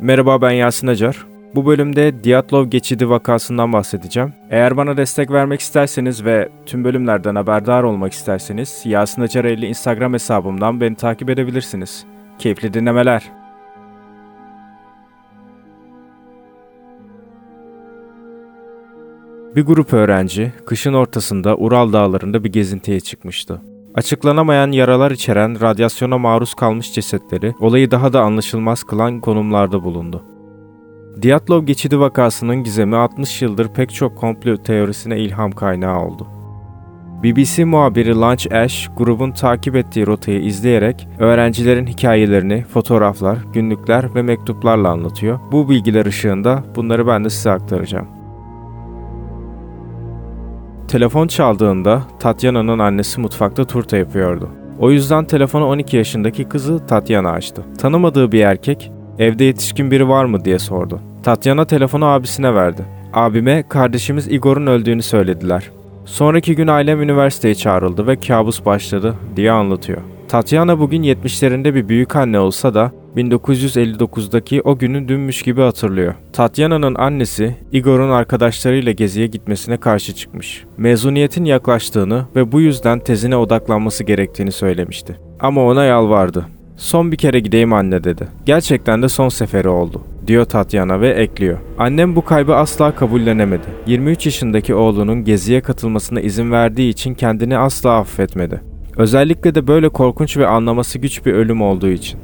Merhaba ben Yasin Acar. Bu bölümde Diatlov geçidi vakasından bahsedeceğim. Eğer bana destek vermek isterseniz ve tüm bölümlerden haberdar olmak isterseniz Yasin Acar 50 Instagram hesabımdan beni takip edebilirsiniz. Keyifli dinlemeler. Bir grup öğrenci kışın ortasında Ural dağlarında bir gezintiye çıkmıştı. Açıklanamayan yaralar içeren radyasyona maruz kalmış cesetleri olayı daha da anlaşılmaz kılan konumlarda bulundu. Diatlov geçidi vakasının gizemi 60 yıldır pek çok komplo teorisine ilham kaynağı oldu. BBC muhabiri Lunch Ash, grubun takip ettiği rotayı izleyerek öğrencilerin hikayelerini fotoğraflar, günlükler ve mektuplarla anlatıyor. Bu bilgiler ışığında bunları ben de size aktaracağım. Telefon çaldığında Tatyana'nın annesi mutfakta turta yapıyordu. O yüzden telefonu 12 yaşındaki kızı Tatyana açtı. Tanımadığı bir erkek, evde yetişkin biri var mı diye sordu. Tatyana telefonu abisine verdi. Abime kardeşimiz Igor'un öldüğünü söylediler. Sonraki gün ailem üniversiteye çağrıldı ve kabus başladı diye anlatıyor. Tatyana bugün 70'lerinde bir büyük anne olsa da 1959'daki o günü dünmüş gibi hatırlıyor. Tatyana'nın annesi Igor'un arkadaşlarıyla geziye gitmesine karşı çıkmış. Mezuniyetin yaklaştığını ve bu yüzden tezine odaklanması gerektiğini söylemişti. Ama ona yalvardı. Son bir kere gideyim anne dedi. Gerçekten de son seferi oldu diyor Tatyana ve ekliyor. Annem bu kaybı asla kabullenemedi. 23 yaşındaki oğlunun geziye katılmasına izin verdiği için kendini asla affetmedi. Özellikle de böyle korkunç ve anlaması güç bir ölüm olduğu için.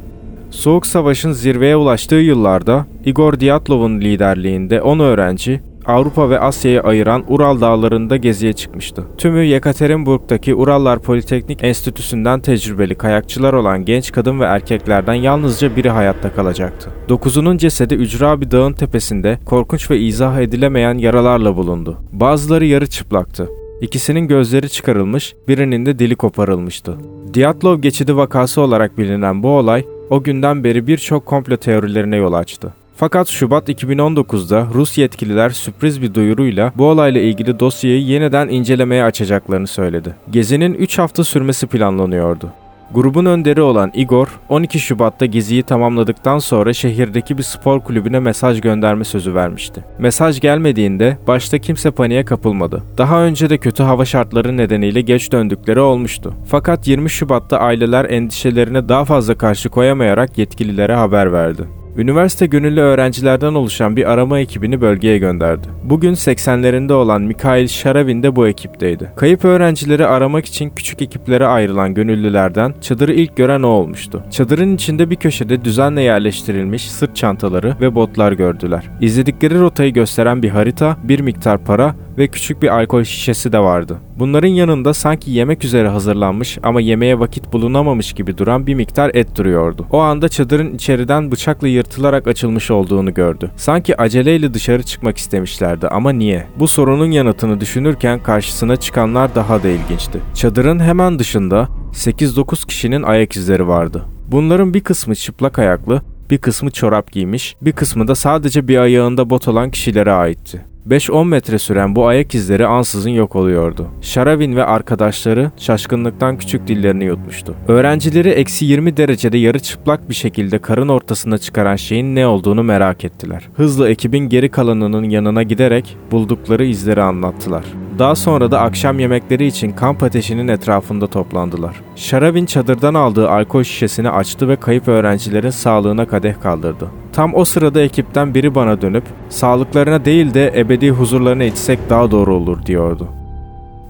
Soğuk Savaş'ın zirveye ulaştığı yıllarda Igor Diatlov'un liderliğinde 10 öğrenci Avrupa ve Asya'yı ayıran Ural Dağları'nda geziye çıkmıştı. Tümü Yekaterinburg'daki Urallar Politeknik Enstitüsü'nden tecrübeli kayakçılar olan genç kadın ve erkeklerden yalnızca biri hayatta kalacaktı. Dokuzunun cesedi ücra bir dağın tepesinde korkunç ve izah edilemeyen yaralarla bulundu. Bazıları yarı çıplaktı. İkisinin gözleri çıkarılmış, birinin de dili koparılmıştı. Diatlov geçidi vakası olarak bilinen bu olay o günden beri birçok komplo teorilerine yol açtı. Fakat Şubat 2019'da Rus yetkililer sürpriz bir duyuruyla bu olayla ilgili dosyayı yeniden incelemeye açacaklarını söyledi. Gezinin 3 hafta sürmesi planlanıyordu. Grubun önderi olan Igor, 12 Şubat'ta geziyi tamamladıktan sonra şehirdeki bir spor kulübüne mesaj gönderme sözü vermişti. Mesaj gelmediğinde başta kimse paniğe kapılmadı. Daha önce de kötü hava şartları nedeniyle geç döndükleri olmuştu. Fakat 20 Şubat'ta aileler endişelerine daha fazla karşı koyamayarak yetkililere haber verdi. Üniversite gönüllü öğrencilerden oluşan bir arama ekibini bölgeye gönderdi. Bugün 80'lerinde olan Mikhail Sharavin de bu ekipteydi. Kayıp öğrencileri aramak için küçük ekiplere ayrılan gönüllülerden çadırı ilk gören o olmuştu. Çadırın içinde bir köşede düzenle yerleştirilmiş sırt çantaları ve botlar gördüler. İzledikleri rotayı gösteren bir harita, bir miktar para ve küçük bir alkol şişesi de vardı. Bunların yanında sanki yemek üzere hazırlanmış ama yemeğe vakit bulunamamış gibi duran bir miktar et duruyordu. O anda çadırın içeriden bıçakla yırtılarak açılmış olduğunu gördü. Sanki aceleyle dışarı çıkmak istemişlerdi ama niye? Bu sorunun yanıtını düşünürken karşısına çıkanlar daha da ilginçti. Çadırın hemen dışında 8-9 kişinin ayak izleri vardı. Bunların bir kısmı çıplak ayaklı, bir kısmı çorap giymiş, bir kısmı da sadece bir ayağında bot olan kişilere aitti. 5-10 metre süren bu ayak izleri ansızın yok oluyordu. Sharavin ve arkadaşları şaşkınlıktan küçük dillerini yutmuştu. Öğrencileri eksi 20 derecede yarı çıplak bir şekilde karın ortasına çıkaran şeyin ne olduğunu merak ettiler. Hızlı ekibin geri kalanının yanına giderek buldukları izleri anlattılar. Daha sonra da akşam yemekleri için kamp ateşinin etrafında toplandılar. Sharavin çadırdan aldığı alkol şişesini açtı ve kayıp öğrencilerin sağlığına kadeh kaldırdı. Tam o sırada ekipten biri bana dönüp sağlıklarına değil de ebedi huzurlarına içsek daha doğru olur diyordu.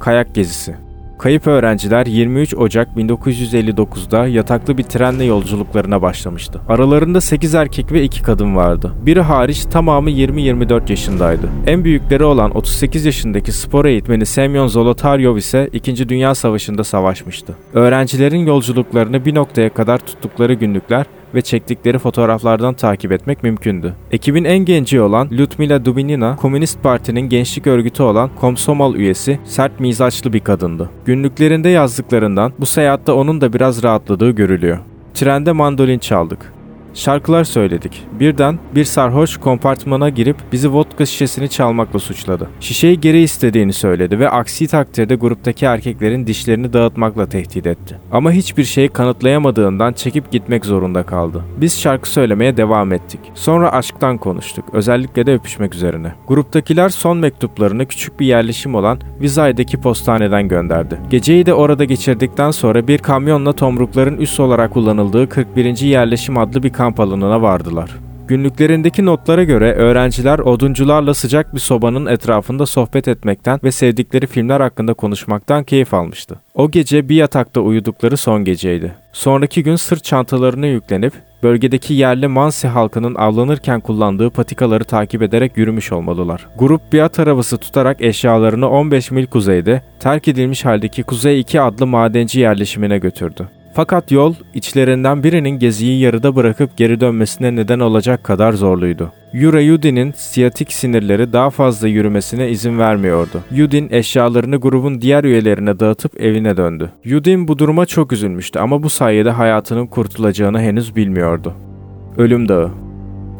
Kayak gezisi Kayıp öğrenciler 23 Ocak 1959'da yataklı bir trenle yolculuklarına başlamıştı. Aralarında 8 erkek ve 2 kadın vardı. Biri hariç tamamı 20-24 yaşındaydı. En büyükleri olan 38 yaşındaki spor eğitmeni Semyon Zolotaryov ise 2. Dünya Savaşı'nda savaşmıştı. Öğrencilerin yolculuklarını bir noktaya kadar tuttukları günlükler ve çektikleri fotoğraflardan takip etmek mümkündü. Ekibin en genci olan Lyudmila Dubinina, Komünist Parti'nin gençlik örgütü olan Komsomol üyesi, sert mizaçlı bir kadındı. Günlüklerinde yazdıklarından bu seyahatte onun da biraz rahatladığı görülüyor. Trende mandolin çaldık. Şarkılar söyledik. Birden bir sarhoş kompartmana girip bizi vodka şişesini çalmakla suçladı. Şişeyi geri istediğini söyledi ve aksi takdirde gruptaki erkeklerin dişlerini dağıtmakla tehdit etti. Ama hiçbir şeyi kanıtlayamadığından çekip gitmek zorunda kaldı. Biz şarkı söylemeye devam ettik. Sonra aşktan konuştuk. Özellikle de öpüşmek üzerine. Gruptakiler son mektuplarını küçük bir yerleşim olan Vizay'daki postaneden gönderdi. Geceyi de orada geçirdikten sonra bir kamyonla tomrukların üs olarak kullanıldığı 41. yerleşim adlı bir kamp alanına vardılar. Günlüklerindeki notlara göre öğrenciler oduncularla sıcak bir sobanın etrafında sohbet etmekten ve sevdikleri filmler hakkında konuşmaktan keyif almıştı. O gece bir yatakta uyudukları son geceydi. Sonraki gün sırt çantalarına yüklenip bölgedeki yerli Mansi halkının avlanırken kullandığı patikaları takip ederek yürümüş olmalılar. Grup bir at arabası tutarak eşyalarını 15 mil kuzeyde terk edilmiş haldeki Kuzey 2 adlı madenci yerleşimine götürdü. Fakat yol içlerinden birinin geziyi yarıda bırakıp geri dönmesine neden olacak kadar zorluydu. Yura Yudin'in siyatik sinirleri daha fazla yürümesine izin vermiyordu. Yudin eşyalarını grubun diğer üyelerine dağıtıp evine döndü. Yudin bu duruma çok üzülmüştü ama bu sayede hayatının kurtulacağını henüz bilmiyordu. Ölüm Dağı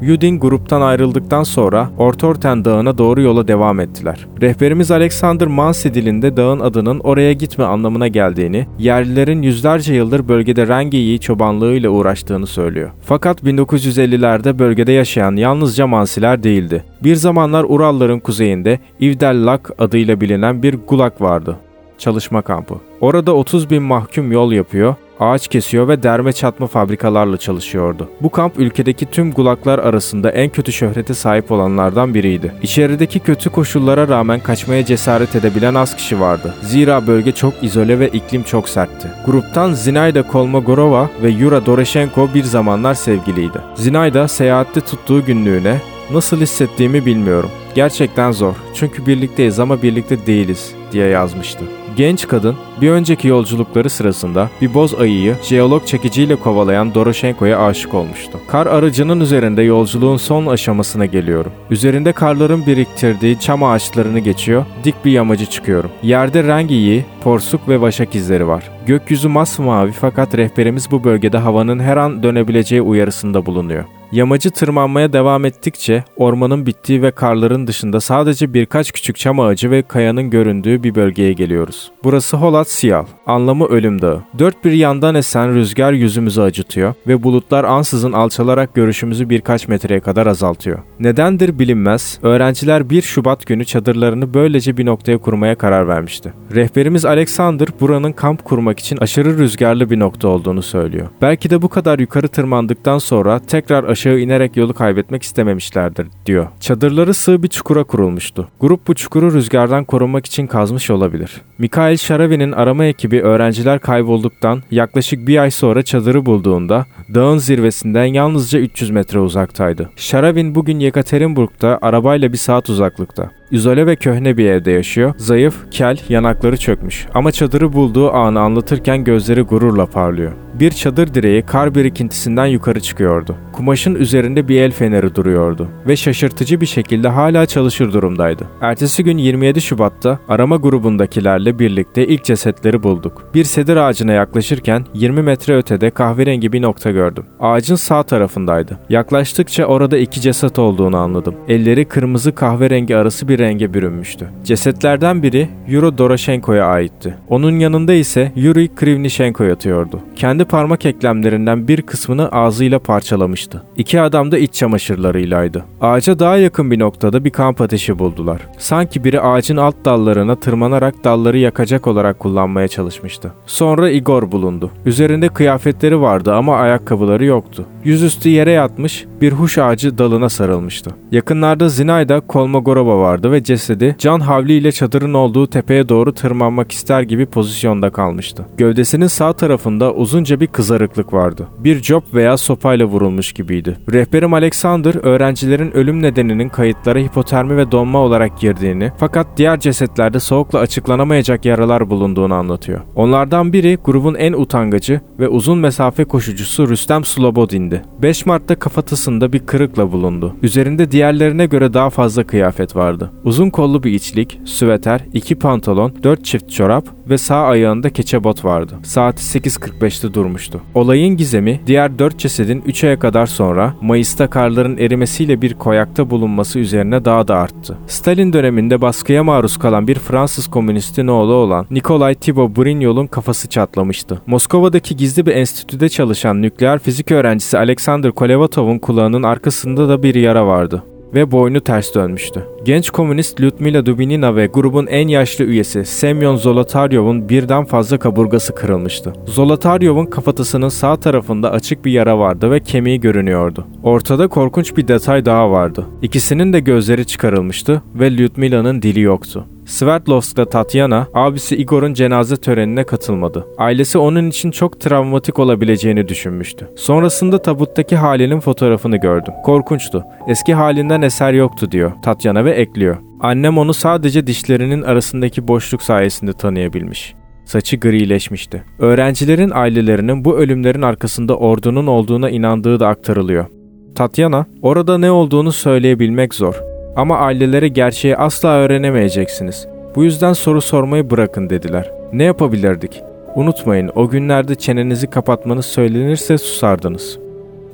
Yudin gruptan ayrıldıktan sonra Ortorten Dağı'na doğru yola devam ettiler. Rehberimiz Alexander Mansi dilinde dağın adının oraya gitme anlamına geldiğini, yerlilerin yüzlerce yıldır bölgede Rengeyi çobanlığıyla uğraştığını söylüyor. Fakat 1950'lerde bölgede yaşayan yalnızca Mansiler değildi. Bir zamanlar Uralların kuzeyinde Ivdellak adıyla bilinen bir gulak vardı çalışma kampı. Orada 30 bin mahkum yol yapıyor, ağaç kesiyor ve derme çatma fabrikalarla çalışıyordu. Bu kamp ülkedeki tüm gulaklar arasında en kötü şöhrete sahip olanlardan biriydi. İçerideki kötü koşullara rağmen kaçmaya cesaret edebilen az kişi vardı. Zira bölge çok izole ve iklim çok sertti. Gruptan Zinayda Kolmogorova ve Yura Doreshenko bir zamanlar sevgiliydi. Zinayda seyahatte tuttuğu günlüğüne Nasıl hissettiğimi bilmiyorum. Gerçekten zor. Çünkü birlikteyiz ama birlikte değiliz diye yazmıştı. Genç kadın bir önceki yolculukları sırasında bir boz ayıyı jeolog çekiciyle kovalayan Doroshenko'ya aşık olmuştu. Kar aracının üzerinde yolculuğun son aşamasına geliyorum. Üzerinde karların biriktirdiği çam ağaçlarını geçiyor, dik bir yamacı çıkıyorum. Yerde rengiyi, porsuk ve vaşak izleri var. Gökyüzü masmavi fakat rehberimiz bu bölgede havanın her an dönebileceği uyarısında bulunuyor. Yamacı tırmanmaya devam ettikçe ormanın bittiği ve karların dışında sadece birkaç küçük çam ağacı ve kayanın göründüğü bir bölgeye geliyoruz. Burası Holat Siyal, anlamı ölüm dağı. Dört bir yandan esen rüzgar yüzümüzü acıtıyor ve bulutlar ansızın alçalarak görüşümüzü birkaç metreye kadar azaltıyor. Nedendir bilinmez, öğrenciler 1 Şubat günü çadırlarını böylece bir noktaya kurmaya karar vermişti. Rehberimiz Alexander buranın kamp kurmak için aşırı rüzgarlı bir nokta olduğunu söylüyor. Belki de bu kadar yukarı tırmandıktan sonra tekrar aşağı inerek yolu kaybetmek istememişlerdir diyor. Çadırları sığ bir çukura kurulmuştu. Grup bu çukuru rüzgardan korunmak için kazmış olabilir. Mikhail Şaravi'nin arama ekibi öğrenciler kaybolduktan yaklaşık bir ay sonra çadırı bulduğunda dağın zirvesinden yalnızca 300 metre uzaktaydı. Şaravin bugün Yekaterinburg'da arabayla bir saat uzaklıkta. İzole ve köhne bir evde yaşıyor. Zayıf, kel, yanakları çökmüş. Ama çadırı bulduğu anı anlatırken gözleri gururla parlıyor. Bir çadır direği kar birikintisinden yukarı çıkıyordu. Kumaşın üzerinde bir el feneri duruyordu ve şaşırtıcı bir şekilde hala çalışır durumdaydı. Ertesi gün 27 Şubat'ta arama grubundakilerle birlikte ilk cesetleri bulduk. Bir sedir ağacına yaklaşırken 20 metre ötede kahverengi bir nokta gördüm. Ağacın sağ tarafındaydı. Yaklaştıkça orada iki ceset olduğunu anladım. Elleri kırmızı kahverengi arası bir renge bürünmüştü. Cesetlerden biri Yuro Doroshenko'ya aitti. Onun yanında ise Yuri Krivnishenko yatıyordu. Kendi parmak eklemlerinden bir kısmını ağzıyla parçalamıştı. İki adam da iç çamaşırlarıylaydı. Ağaca daha yakın bir noktada bir kamp ateşi buldular. Sanki biri ağacın alt dallarına tırmanarak dalları yakacak olarak kullanmaya çalışmıştı. Sonra Igor bulundu. Üzerinde kıyafetleri vardı ama ayakkabıları yoktu. Yüzüstü yere yatmış, bir huş ağacı dalına sarılmıştı. Yakınlarda Zinayda Kolmogorova vardı ve cesedi can havliyle çadırın olduğu tepeye doğru tırmanmak ister gibi pozisyonda kalmıştı. Gövdesinin sağ tarafında uzunca bir kızarıklık vardı. Bir cop veya sopayla vurulmuş gibiydi. Rehberim Alexander öğrencilerin ölüm nedeninin kayıtlara hipotermi ve donma olarak girdiğini fakat diğer cesetlerde soğukla açıklanamayacak yaralar bulunduğunu anlatıyor. Onlardan biri grubun en utangacı ve uzun mesafe koşucusu Rüstem Slobodin'di. 5 Mart'ta kafatasında bir kırıkla bulundu. Üzerinde diğerlerine göre daha fazla kıyafet vardı. Uzun kollu bir içlik, süveter, iki pantolon, dört çift çorap, ve sağ ayağında keçe bot vardı. Saati 8.45'te durmuştu. Olayın gizemi diğer dört cesedin 3 aya kadar sonra Mayıs'ta karların erimesiyle bir koyakta bulunması üzerine daha da arttı. Stalin döneminde baskıya maruz kalan bir Fransız komünistin oğlu olan Nikolay Thibaut Brignol'un kafası çatlamıştı. Moskova'daki gizli bir enstitüde çalışan nükleer fizik öğrencisi Alexander Kolevatov'un kulağının arkasında da bir yara vardı ve boynu ters dönmüştü. Genç komünist Lyudmila Dubinina ve grubun en yaşlı üyesi Semyon Zolotaryov'un birden fazla kaburgası kırılmıştı. Zolotaryov'un kafatasının sağ tarafında açık bir yara vardı ve kemiği görünüyordu. Ortada korkunç bir detay daha vardı. İkisinin de gözleri çıkarılmıştı ve Lyudmila'nın dili yoktu. Sverdlovsk'ta Tatyana, abisi Igor'un cenaze törenine katılmadı. Ailesi onun için çok travmatik olabileceğini düşünmüştü. Sonrasında tabuttaki halinin fotoğrafını gördüm. Korkunçtu. Eski halinden eser yoktu diyor Tatyana ve ekliyor. Annem onu sadece dişlerinin arasındaki boşluk sayesinde tanıyabilmiş. Saçı grileşmişti. Öğrencilerin ailelerinin bu ölümlerin arkasında ordunun olduğuna inandığı da aktarılıyor. Tatyana, orada ne olduğunu söyleyebilmek zor. Ama ailelere gerçeği asla öğrenemeyeceksiniz. Bu yüzden soru sormayı bırakın dediler. Ne yapabilirdik? Unutmayın o günlerde çenenizi kapatmanız söylenirse susardınız.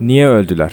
Niye öldüler?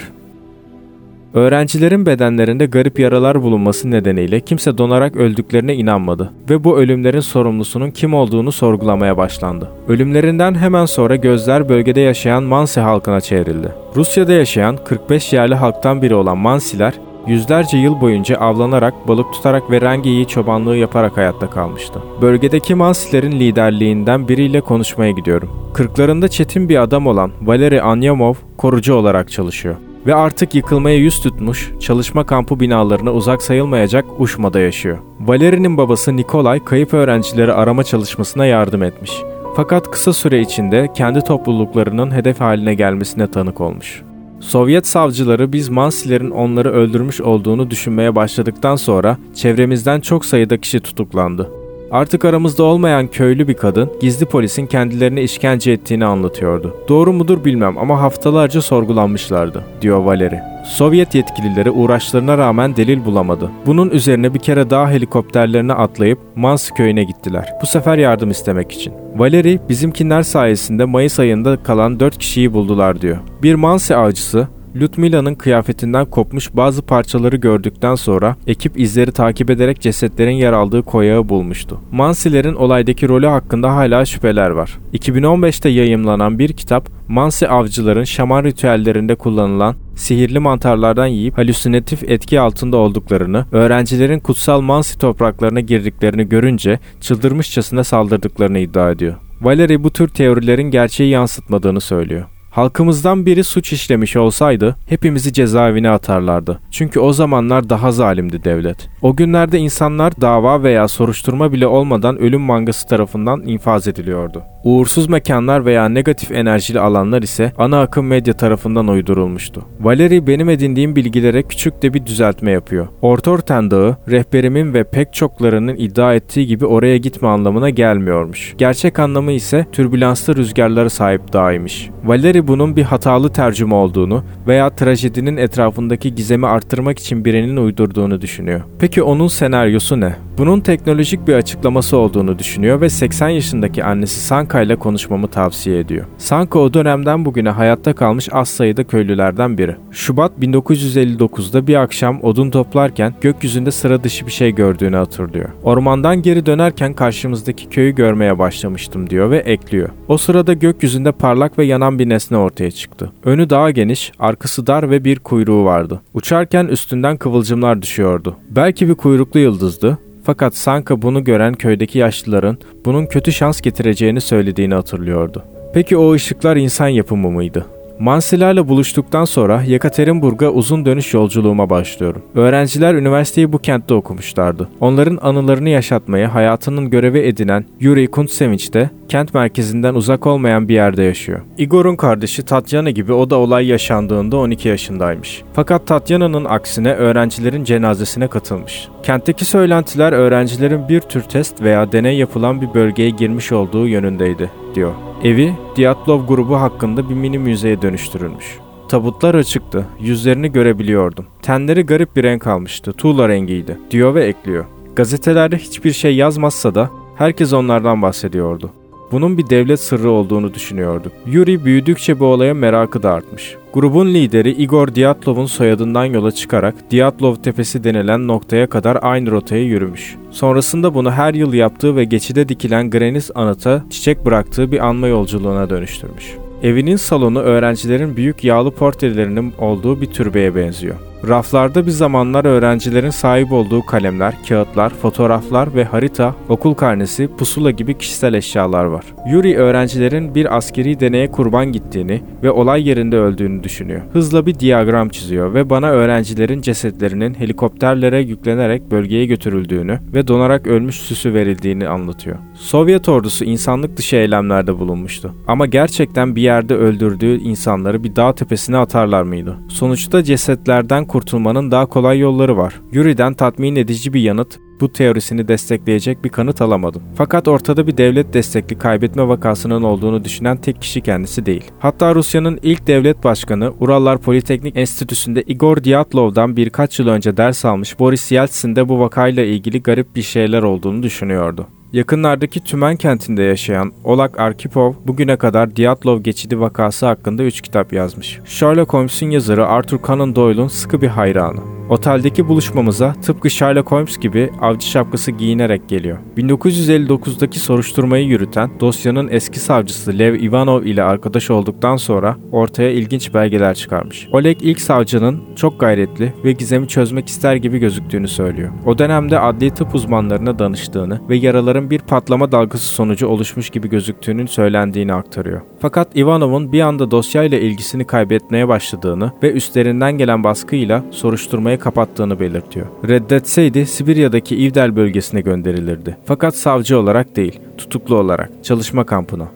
Öğrencilerin bedenlerinde garip yaralar bulunması nedeniyle kimse donarak öldüklerine inanmadı ve bu ölümlerin sorumlusunun kim olduğunu sorgulamaya başlandı. Ölümlerinden hemen sonra gözler bölgede yaşayan Mansi halkına çevrildi. Rusya'da yaşayan 45 yerli halktan biri olan Mansiler yüzlerce yıl boyunca avlanarak, balık tutarak ve rengeyi çobanlığı yaparak hayatta kalmıştı. Bölgedeki Mansilerin liderliğinden biriyle konuşmaya gidiyorum. Kırklarında çetin bir adam olan Valeri Anyamov korucu olarak çalışıyor ve artık yıkılmaya yüz tutmuş, çalışma kampı binalarına uzak sayılmayacak Uşma'da yaşıyor. Valeri'nin babası Nikolay kayıp öğrencileri arama çalışmasına yardım etmiş. Fakat kısa süre içinde kendi topluluklarının hedef haline gelmesine tanık olmuş. Sovyet savcıları biz Mansilerin onları öldürmüş olduğunu düşünmeye başladıktan sonra çevremizden çok sayıda kişi tutuklandı. Artık aramızda olmayan köylü bir kadın gizli polisin kendilerine işkence ettiğini anlatıyordu. Doğru mudur bilmem ama haftalarca sorgulanmışlardı, diyor Valeri. Sovyet yetkilileri uğraşlarına rağmen delil bulamadı. Bunun üzerine bir kere daha helikopterlerine atlayıp Mans köyüne gittiler. Bu sefer yardım istemek için. Valeri bizimkinler sayesinde Mayıs ayında kalan 4 kişiyi buldular diyor. Bir Mansi avcısı Ludmila'nın kıyafetinden kopmuş bazı parçaları gördükten sonra ekip izleri takip ederek cesetlerin yer aldığı koyağı bulmuştu. Mansilerin olaydaki rolü hakkında hala şüpheler var. 2015'te yayımlanan bir kitap Mansi avcıların şaman ritüellerinde kullanılan sihirli mantarlardan yiyip halüsinatif etki altında olduklarını, öğrencilerin kutsal Mansi topraklarına girdiklerini görünce çıldırmışçasına saldırdıklarını iddia ediyor. Valeri bu tür teorilerin gerçeği yansıtmadığını söylüyor. Halkımızdan biri suç işlemiş olsaydı hepimizi cezaevine atarlardı. Çünkü o zamanlar daha zalimdi devlet. O günlerde insanlar dava veya soruşturma bile olmadan ölüm mangası tarafından infaz ediliyordu. Uğursuz mekanlar veya negatif enerjili alanlar ise ana akım medya tarafından uydurulmuştu. Valeri benim edindiğim bilgilere küçük de bir düzeltme yapıyor. Ortorten Dağı, rehberimin ve pek çoklarının iddia ettiği gibi oraya gitme anlamına gelmiyormuş. Gerçek anlamı ise türbülanslı rüzgarlara sahip dağıymış. Valeri bunun bir hatalı tercüme olduğunu veya trajedinin etrafındaki gizemi arttırmak için birinin uydurduğunu düşünüyor. Peki onun senaryosu ne? Bunun teknolojik bir açıklaması olduğunu düşünüyor ve 80 yaşındaki annesi Sanka ile konuşmamı tavsiye ediyor. Sanka o dönemden bugüne hayatta kalmış az sayıda köylülerden biri. Şubat 1959'da bir akşam odun toplarken gökyüzünde sıra dışı bir şey gördüğünü hatırlıyor. Ormandan geri dönerken karşımızdaki köyü görmeye başlamıştım diyor ve ekliyor. O sırada gökyüzünde parlak ve yanan bir nesne ortaya çıktı. Önü daha geniş, arkası dar ve bir kuyruğu vardı. Uçarken üstünden kıvılcımlar düşüyordu. Belki bir kuyruklu yıldızdı fakat Sanka bunu gören köydeki yaşlıların bunun kötü şans getireceğini söylediğini hatırlıyordu. Peki o ışıklar insan yapımı mıydı? Mansilerle buluştuktan sonra Yekaterinburg'a uzun dönüş yolculuğuma başlıyorum. Öğrenciler üniversiteyi bu kentte okumuşlardı. Onların anılarını yaşatmayı hayatının görevi edinen Yuri Kuntseviç de kent merkezinden uzak olmayan bir yerde yaşıyor. Igor'un kardeşi Tatyana gibi o da olay yaşandığında 12 yaşındaymış. Fakat Tatyana'nın aksine öğrencilerin cenazesine katılmış. Kentteki söylentiler öğrencilerin bir tür test veya deney yapılan bir bölgeye girmiş olduğu yönündeydi, diyor. Evi Diatlov grubu hakkında bir mini müzeye dönüştürülmüş. Tabutlar açıktı, yüzlerini görebiliyordum. Tenleri garip bir renk almıştı, tuğla rengiydi, diyor ve ekliyor. Gazetelerde hiçbir şey yazmazsa da Herkes onlardan bahsediyordu. Bunun bir devlet sırrı olduğunu düşünüyordu. Yuri büyüdükçe bu olaya merakı da artmış. Grubun lideri Igor Diatlov'un soyadından yola çıkarak Diatlov Tepesi denilen noktaya kadar aynı rotaya yürümüş. Sonrasında bunu her yıl yaptığı ve geçide dikilen Grenis anıta çiçek bıraktığı bir anma yolculuğuna dönüştürmüş. Evinin salonu öğrencilerin büyük yağlı portrelerinin olduğu bir türbeye benziyor. Raflarda bir zamanlar öğrencilerin sahip olduğu kalemler, kağıtlar, fotoğraflar ve harita, okul karnesi, pusula gibi kişisel eşyalar var. Yuri öğrencilerin bir askeri deneye kurban gittiğini ve olay yerinde öldüğünü düşünüyor. Hızla bir diyagram çiziyor ve bana öğrencilerin cesetlerinin helikopterlere yüklenerek bölgeye götürüldüğünü ve donarak ölmüş süsü verildiğini anlatıyor. Sovyet ordusu insanlık dışı eylemlerde bulunmuştu. Ama gerçekten bir yerde öldürdüğü insanları bir dağ tepesine atarlar mıydı? Sonuçta cesetlerden kurtulmanın daha kolay yolları var. Yuri'den tatmin edici bir yanıt bu teorisini destekleyecek bir kanıt alamadım. Fakat ortada bir devlet destekli kaybetme vakasının olduğunu düşünen tek kişi kendisi değil. Hatta Rusya'nın ilk devlet başkanı Urallar Politeknik Enstitüsü'nde Igor Dyatlov'dan birkaç yıl önce ders almış Boris Yeltsin de bu vakayla ilgili garip bir şeyler olduğunu düşünüyordu. Yakınlardaki Tümen kentinde yaşayan Olak Arkipov bugüne kadar Dyatlov geçidi vakası hakkında 3 kitap yazmış. Sherlock Holmes'un yazarı Arthur Conan Doyle'un sıkı bir hayranı. Oteldeki buluşmamıza tıpkı Sherlock Holmes gibi avcı şapkası giyinerek geliyor. 1959'daki soruşturmayı yürüten dosyanın eski savcısı Lev Ivanov ile arkadaş olduktan sonra ortaya ilginç belgeler çıkarmış. Oleg ilk savcının çok gayretli ve gizemi çözmek ister gibi gözüktüğünü söylüyor. O dönemde adli tıp uzmanlarına danıştığını ve yaraların bir patlama dalgası sonucu oluşmuş gibi gözüktüğünün söylendiğini aktarıyor. Fakat Ivanov'un bir anda dosyayla ilgisini kaybetmeye başladığını ve üstlerinden gelen baskıyla soruşturmayı kapattığını belirtiyor. Reddetseydi Sibirya'daki İvdel bölgesine gönderilirdi. Fakat savcı olarak değil, tutuklu olarak, çalışma kampına.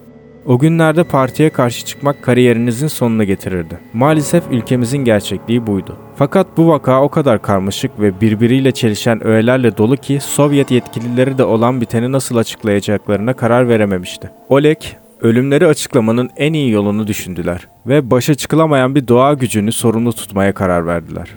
O günlerde partiye karşı çıkmak kariyerinizin sonunu getirirdi. Maalesef ülkemizin gerçekliği buydu. Fakat bu vaka o kadar karmaşık ve birbiriyle çelişen öğelerle dolu ki Sovyet yetkilileri de olan biteni nasıl açıklayacaklarına karar verememişti. Oleg, ölümleri açıklamanın en iyi yolunu düşündüler ve başa çıkılamayan bir doğa gücünü sorumlu tutmaya karar verdiler.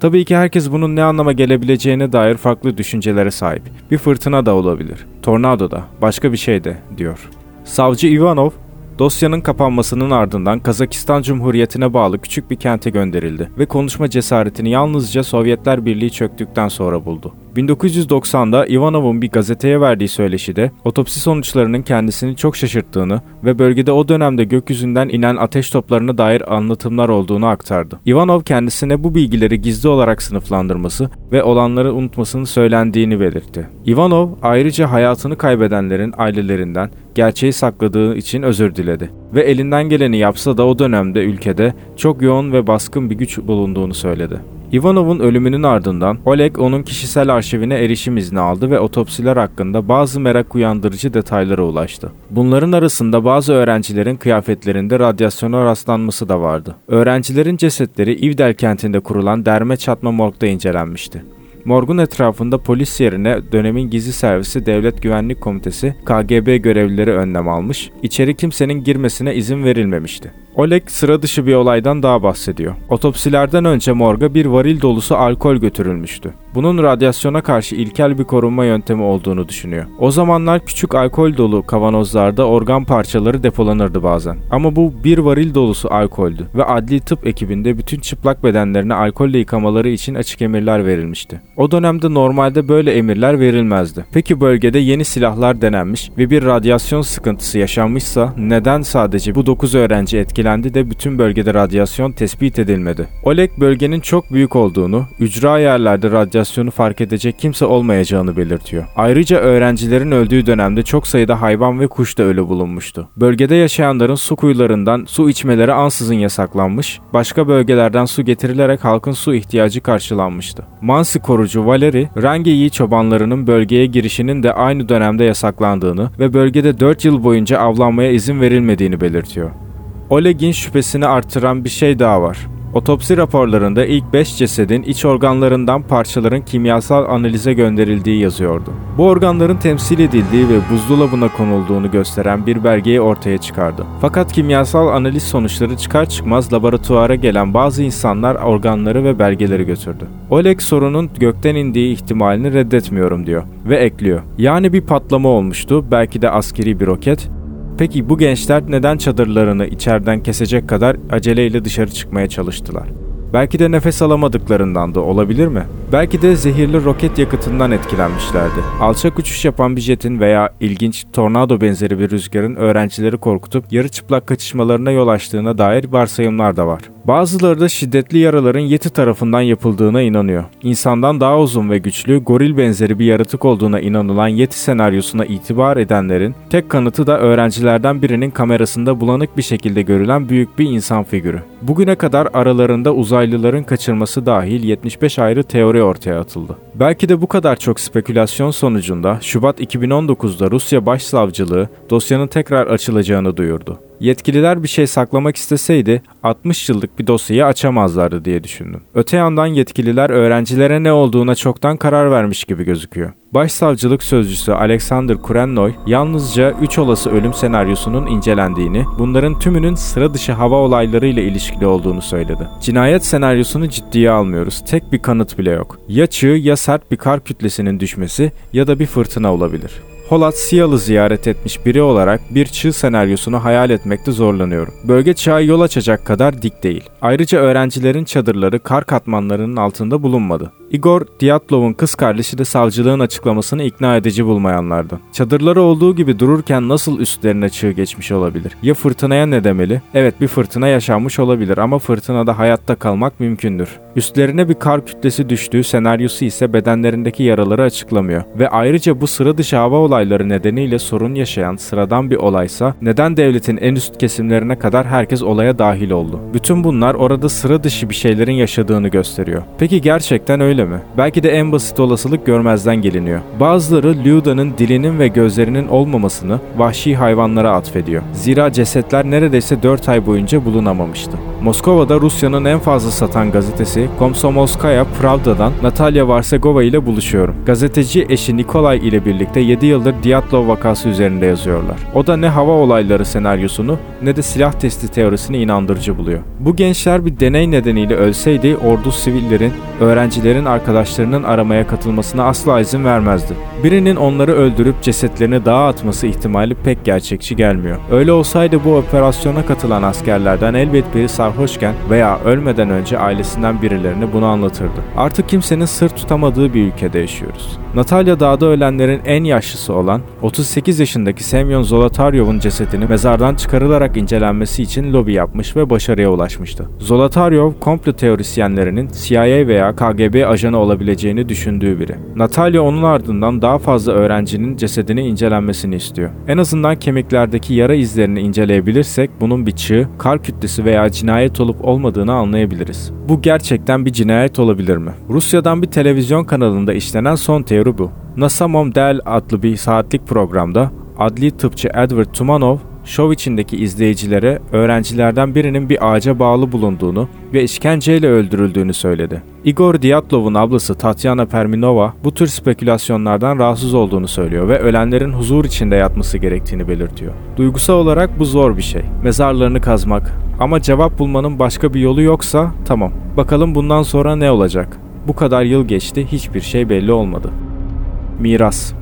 Tabii ki herkes bunun ne anlama gelebileceğine dair farklı düşüncelere sahip. Bir fırtına da olabilir, tornado da, başka bir şey de, diyor. Savcı Ivanov, dosyanın kapanmasının ardından Kazakistan Cumhuriyeti'ne bağlı küçük bir kente gönderildi ve konuşma cesaretini yalnızca Sovyetler Birliği çöktükten sonra buldu. 1990'da Ivanov'un bir gazeteye verdiği söyleşide otopsi sonuçlarının kendisini çok şaşırttığını ve bölgede o dönemde gökyüzünden inen ateş toplarına dair anlatımlar olduğunu aktardı. Ivanov kendisine bu bilgileri gizli olarak sınıflandırması ve olanları unutmasını söylendiğini belirtti. Ivanov ayrıca hayatını kaybedenlerin ailelerinden gerçeği sakladığı için özür diledi ve elinden geleni yapsa da o dönemde ülkede çok yoğun ve baskın bir güç bulunduğunu söyledi. Ivanov'un ölümünün ardından Oleg onun kişisel arşivine erişim izni aldı ve otopsiler hakkında bazı merak uyandırıcı detaylara ulaştı. Bunların arasında bazı öğrencilerin kıyafetlerinde radyasyona rastlanması da vardı. Öğrencilerin cesetleri Ivdel kentinde kurulan derme çatma morgda incelenmişti. Morgun etrafında polis yerine dönemin gizli servisi Devlet Güvenlik Komitesi KGB görevlileri önlem almış, içeri kimsenin girmesine izin verilmemişti. Oleg sıra dışı bir olaydan daha bahsediyor. Otopsilerden önce morga bir varil dolusu alkol götürülmüştü. Bunun radyasyona karşı ilkel bir korunma yöntemi olduğunu düşünüyor. O zamanlar küçük alkol dolu kavanozlarda organ parçaları depolanırdı bazen. Ama bu bir varil dolusu alkoldü ve adli tıp ekibinde bütün çıplak bedenlerine alkolle yıkamaları için açık emirler verilmişti. O dönemde normalde böyle emirler verilmezdi. Peki bölgede yeni silahlar denenmiş ve bir radyasyon sıkıntısı yaşanmışsa neden sadece bu 9 öğrenci etkilendi de bütün bölgede radyasyon tespit edilmedi? Oleg bölgenin çok büyük olduğunu, ücra yerlerde radyasyonu fark edecek kimse olmayacağını belirtiyor. Ayrıca öğrencilerin öldüğü dönemde çok sayıda hayvan ve kuş da ölü bulunmuştu. Bölgede yaşayanların su kuyularından su içmeleri ansızın yasaklanmış, başka bölgelerden su getirilerek halkın su ihtiyacı karşılanmıştı. Mansi korucu Valeri, Rangeyi çobanlarının bölgeye girişinin de aynı dönemde yasaklandığını ve bölgede 4 yıl boyunca avlanmaya izin verilmediğini belirtiyor. Oleg'in şüphesini artıran bir şey daha var. Otopsi raporlarında ilk 5 cesedin iç organlarından parçaların kimyasal analize gönderildiği yazıyordu. Bu organların temsil edildiği ve buzdolabına konulduğunu gösteren bir belgeyi ortaya çıkardı. Fakat kimyasal analiz sonuçları çıkar çıkmaz laboratuvara gelen bazı insanlar organları ve belgeleri götürdü. Oleg sorunun gökten indiği ihtimalini reddetmiyorum diyor ve ekliyor. Yani bir patlama olmuştu, belki de askeri bir roket Peki bu gençler neden çadırlarını içeriden kesecek kadar aceleyle dışarı çıkmaya çalıştılar? Belki de nefes alamadıklarından da olabilir mi? Belki de zehirli roket yakıtından etkilenmişlerdi. Alçak uçuş yapan bir jetin veya ilginç tornado benzeri bir rüzgarın öğrencileri korkutup yarı çıplak kaçışmalarına yol açtığına dair varsayımlar da var. Bazıları da şiddetli yaraların Yeti tarafından yapıldığına inanıyor. İnsandan daha uzun ve güçlü, goril benzeri bir yaratık olduğuna inanılan Yeti senaryosuna itibar edenlerin tek kanıtı da öğrencilerden birinin kamerasında bulanık bir şekilde görülen büyük bir insan figürü. Bugüne kadar aralarında uzaylıların kaçırması dahil 75 ayrı teori ortaya atıldı. Belki de bu kadar çok spekülasyon sonucunda Şubat 2019'da Rusya Başsavcılığı dosyanın tekrar açılacağını duyurdu. Yetkililer bir şey saklamak isteseydi 60 yıllık bir dosyayı açamazlardı diye düşündüm. Öte yandan yetkililer öğrencilere ne olduğuna çoktan karar vermiş gibi gözüküyor. Başsavcılık sözcüsü Alexander Kurennoy yalnızca 3 olası ölüm senaryosunun incelendiğini, bunların tümünün sıra dışı hava olaylarıyla ilişkili olduğunu söyledi. Cinayet senaryosunu ciddiye almıyoruz. Tek bir kanıt bile yok. Ya çığ ya sert bir kar kütlesinin düşmesi ya da bir fırtına olabilir. Holat Siyal'ı ziyaret etmiş biri olarak bir çığ senaryosunu hayal etmekte zorlanıyorum. Bölge çağı yol açacak kadar dik değil. Ayrıca öğrencilerin çadırları kar katmanlarının altında bulunmadı. Igor Diatlov'un kız kardeşi de savcılığın açıklamasını ikna edici bulmayanlardan. Çadırları olduğu gibi dururken nasıl üstlerine çığ geçmiş olabilir? Ya fırtınaya ne demeli? Evet bir fırtına yaşanmış olabilir ama fırtınada hayatta kalmak mümkündür. Üstlerine bir kar kütlesi düştüğü senaryosu ise bedenlerindeki yaraları açıklamıyor. Ve ayrıca bu sıra dışı hava olayları nedeniyle sorun yaşayan sıradan bir olaysa neden devletin en üst kesimlerine kadar herkes olaya dahil oldu? Bütün bunlar orada sıra dışı bir şeylerin yaşadığını gösteriyor. Peki gerçekten öyle mi? Belki de en basit olasılık görmezden geliniyor. Bazıları Luda'nın dilinin ve gözlerinin olmamasını vahşi hayvanlara atfediyor. Zira cesetler neredeyse 4 ay boyunca bulunamamıştı. Moskova'da Rusya'nın en fazla satan gazetesi Komsomolskaya Pravda'dan Natalya Varsegova ile buluşuyorum. Gazeteci eşi Nikolay ile birlikte 7 yıldır Dyatlov vakası üzerinde yazıyorlar. O da ne hava olayları senaryosunu ne de silah testi teorisini inandırıcı buluyor. Bu gençler bir deney nedeniyle ölseydi ordu sivillerin, öğrencilerin arkadaşlarının aramaya katılmasına asla izin vermezdi. Birinin onları öldürüp cesetlerini dağa atması ihtimali pek gerçekçi gelmiyor. Öyle olsaydı bu operasyona katılan askerlerden elbet biri sarhoşken veya ölmeden önce ailesinden birilerine bunu anlatırdı. Artık kimsenin sır tutamadığı bir ülkede yaşıyoruz. Natalya dağda ölenlerin en yaşlısı olan 38 yaşındaki Semyon Zolotaryov'un cesedini mezardan çıkarılarak incelenmesi için lobi yapmış ve başarıya ulaşmıştı. Zolotaryov komplo teorisyenlerinin CIA veya KGB ajanı olabileceğini düşündüğü biri. Natalya onun ardından daha fazla öğrencinin cesedini incelenmesini istiyor. En azından kemiklerdeki yara izlerini inceleyebilirsek bunun bir çığ, kar kütlesi veya cinayet olup olmadığını anlayabiliriz. Bu gerçekten bir cinayet olabilir mi? Rusya'dan bir televizyon kanalında işlenen son teori bu. NASA Momdel adlı bir saatlik programda adli tıpçı Edward Tumanov şov içindeki izleyicilere öğrencilerden birinin bir ağaca bağlı bulunduğunu ve işkenceyle öldürüldüğünü söyledi. Igor Diatlov'un ablası Tatyana Perminova bu tür spekülasyonlardan rahatsız olduğunu söylüyor ve ölenlerin huzur içinde yatması gerektiğini belirtiyor. Duygusal olarak bu zor bir şey. Mezarlarını kazmak. Ama cevap bulmanın başka bir yolu yoksa tamam. Bakalım bundan sonra ne olacak? Bu kadar yıl geçti, hiçbir şey belli olmadı. Miras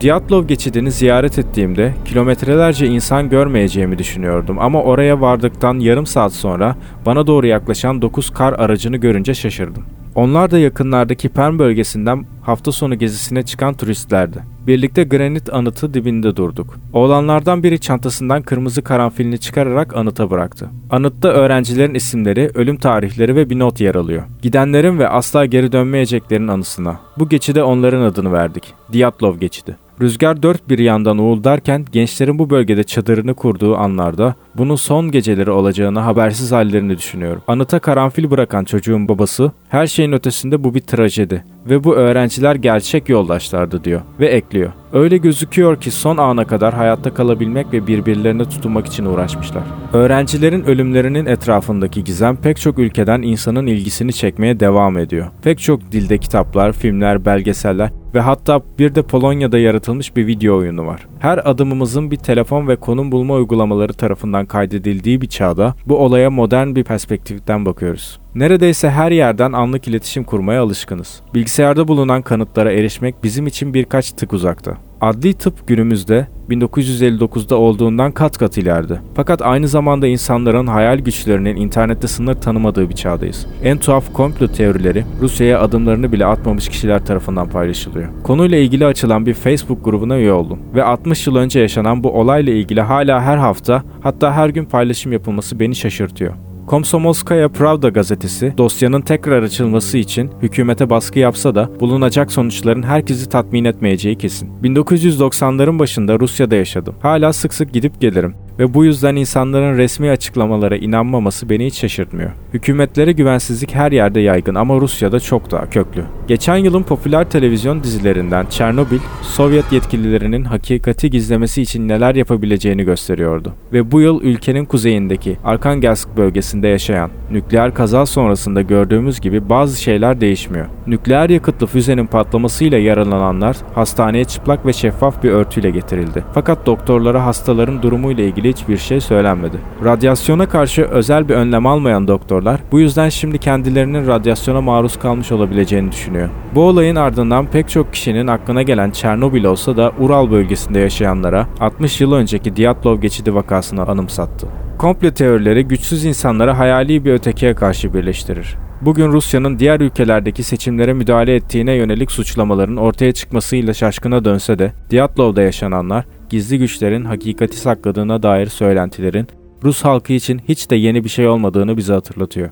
Diatlov geçidini ziyaret ettiğimde kilometrelerce insan görmeyeceğimi düşünüyordum ama oraya vardıktan yarım saat sonra bana doğru yaklaşan 9 kar aracını görünce şaşırdım. Onlar da yakınlardaki Perm bölgesinden hafta sonu gezisine çıkan turistlerdi. Birlikte granit anıtı dibinde durduk. Oğlanlardan biri çantasından kırmızı karanfilini çıkararak anıta bıraktı. Anıtta öğrencilerin isimleri, ölüm tarihleri ve bir not yer alıyor. Gidenlerin ve asla geri dönmeyeceklerin anısına. Bu geçide onların adını verdik. Diatlov geçidi. Rüzgar dört bir yandan uğuldarken gençlerin bu bölgede çadırını kurduğu anlarda bunun son geceleri olacağını habersiz hallerini düşünüyorum. Anıta karanfil bırakan çocuğun babası Her şeyin ötesinde bu bir trajedi ve bu öğrenciler gerçek yoldaşlardı diyor ve ekliyor. Öyle gözüküyor ki son ana kadar hayatta kalabilmek ve birbirlerine tutunmak için uğraşmışlar. Öğrencilerin ölümlerinin etrafındaki gizem pek çok ülkeden insanın ilgisini çekmeye devam ediyor. Pek çok dilde kitaplar, filmler, belgeseller ve hatta bir de Polonya'da yaratılmış bir video oyunu var. Her adımımızın bir telefon ve konum bulma uygulamaları tarafından kaydedildiği bir çağda bu olaya modern bir perspektiften bakıyoruz. Neredeyse her yerden anlık iletişim kurmaya alışkınız. Bilgisayarda bulunan kanıtlara erişmek bizim için birkaç tık uzakta. Adli tıp günümüzde 1959'da olduğundan kat kat ileride. Fakat aynı zamanda insanların hayal güçlerinin internette sınır tanımadığı bir çağdayız. En tuhaf komplo teorileri Rusya'ya adımlarını bile atmamış kişiler tarafından paylaşılıyor. Konuyla ilgili açılan bir Facebook grubuna üye oldum ve 60 yıl önce yaşanan bu olayla ilgili hala her hafta hatta her gün paylaşım yapılması beni şaşırtıyor. Komsomolskaya Pravda gazetesi dosyanın tekrar açılması için hükümete baskı yapsa da bulunacak sonuçların herkesi tatmin etmeyeceği kesin. 1990'ların başında Rusya'da yaşadım. Hala sık sık gidip gelirim ve bu yüzden insanların resmi açıklamalara inanmaması beni hiç şaşırtmıyor. Hükümetlere güvensizlik her yerde yaygın ama Rusya'da çok daha köklü. Geçen yılın popüler televizyon dizilerinden Çernobil, Sovyet yetkililerinin hakikati gizlemesi için neler yapabileceğini gösteriyordu. Ve bu yıl ülkenin kuzeyindeki Arkhangelsk bölgesinde yaşayan, nükleer kaza sonrasında gördüğümüz gibi bazı şeyler değişmiyor. Nükleer yakıtlı füzenin patlamasıyla yaralananlar hastaneye çıplak ve şeffaf bir örtüyle getirildi. Fakat doktorlara hastaların durumuyla ilgili hiçbir şey söylenmedi. Radyasyona karşı özel bir önlem almayan doktorlar bu yüzden şimdi kendilerinin radyasyona maruz kalmış olabileceğini düşünüyor. Bu olayın ardından pek çok kişinin aklına gelen Çernobil olsa da Ural bölgesinde yaşayanlara 60 yıl önceki Dyatlov geçidi vakasını anımsattı. Komplo teorileri güçsüz insanları hayali bir ötekiye karşı birleştirir. Bugün Rusya'nın diğer ülkelerdeki seçimlere müdahale ettiğine yönelik suçlamaların ortaya çıkmasıyla şaşkına dönse de Dyatlov'da yaşananlar gizli güçlerin hakikati sakladığına dair söylentilerin Rus halkı için hiç de yeni bir şey olmadığını bize hatırlatıyor.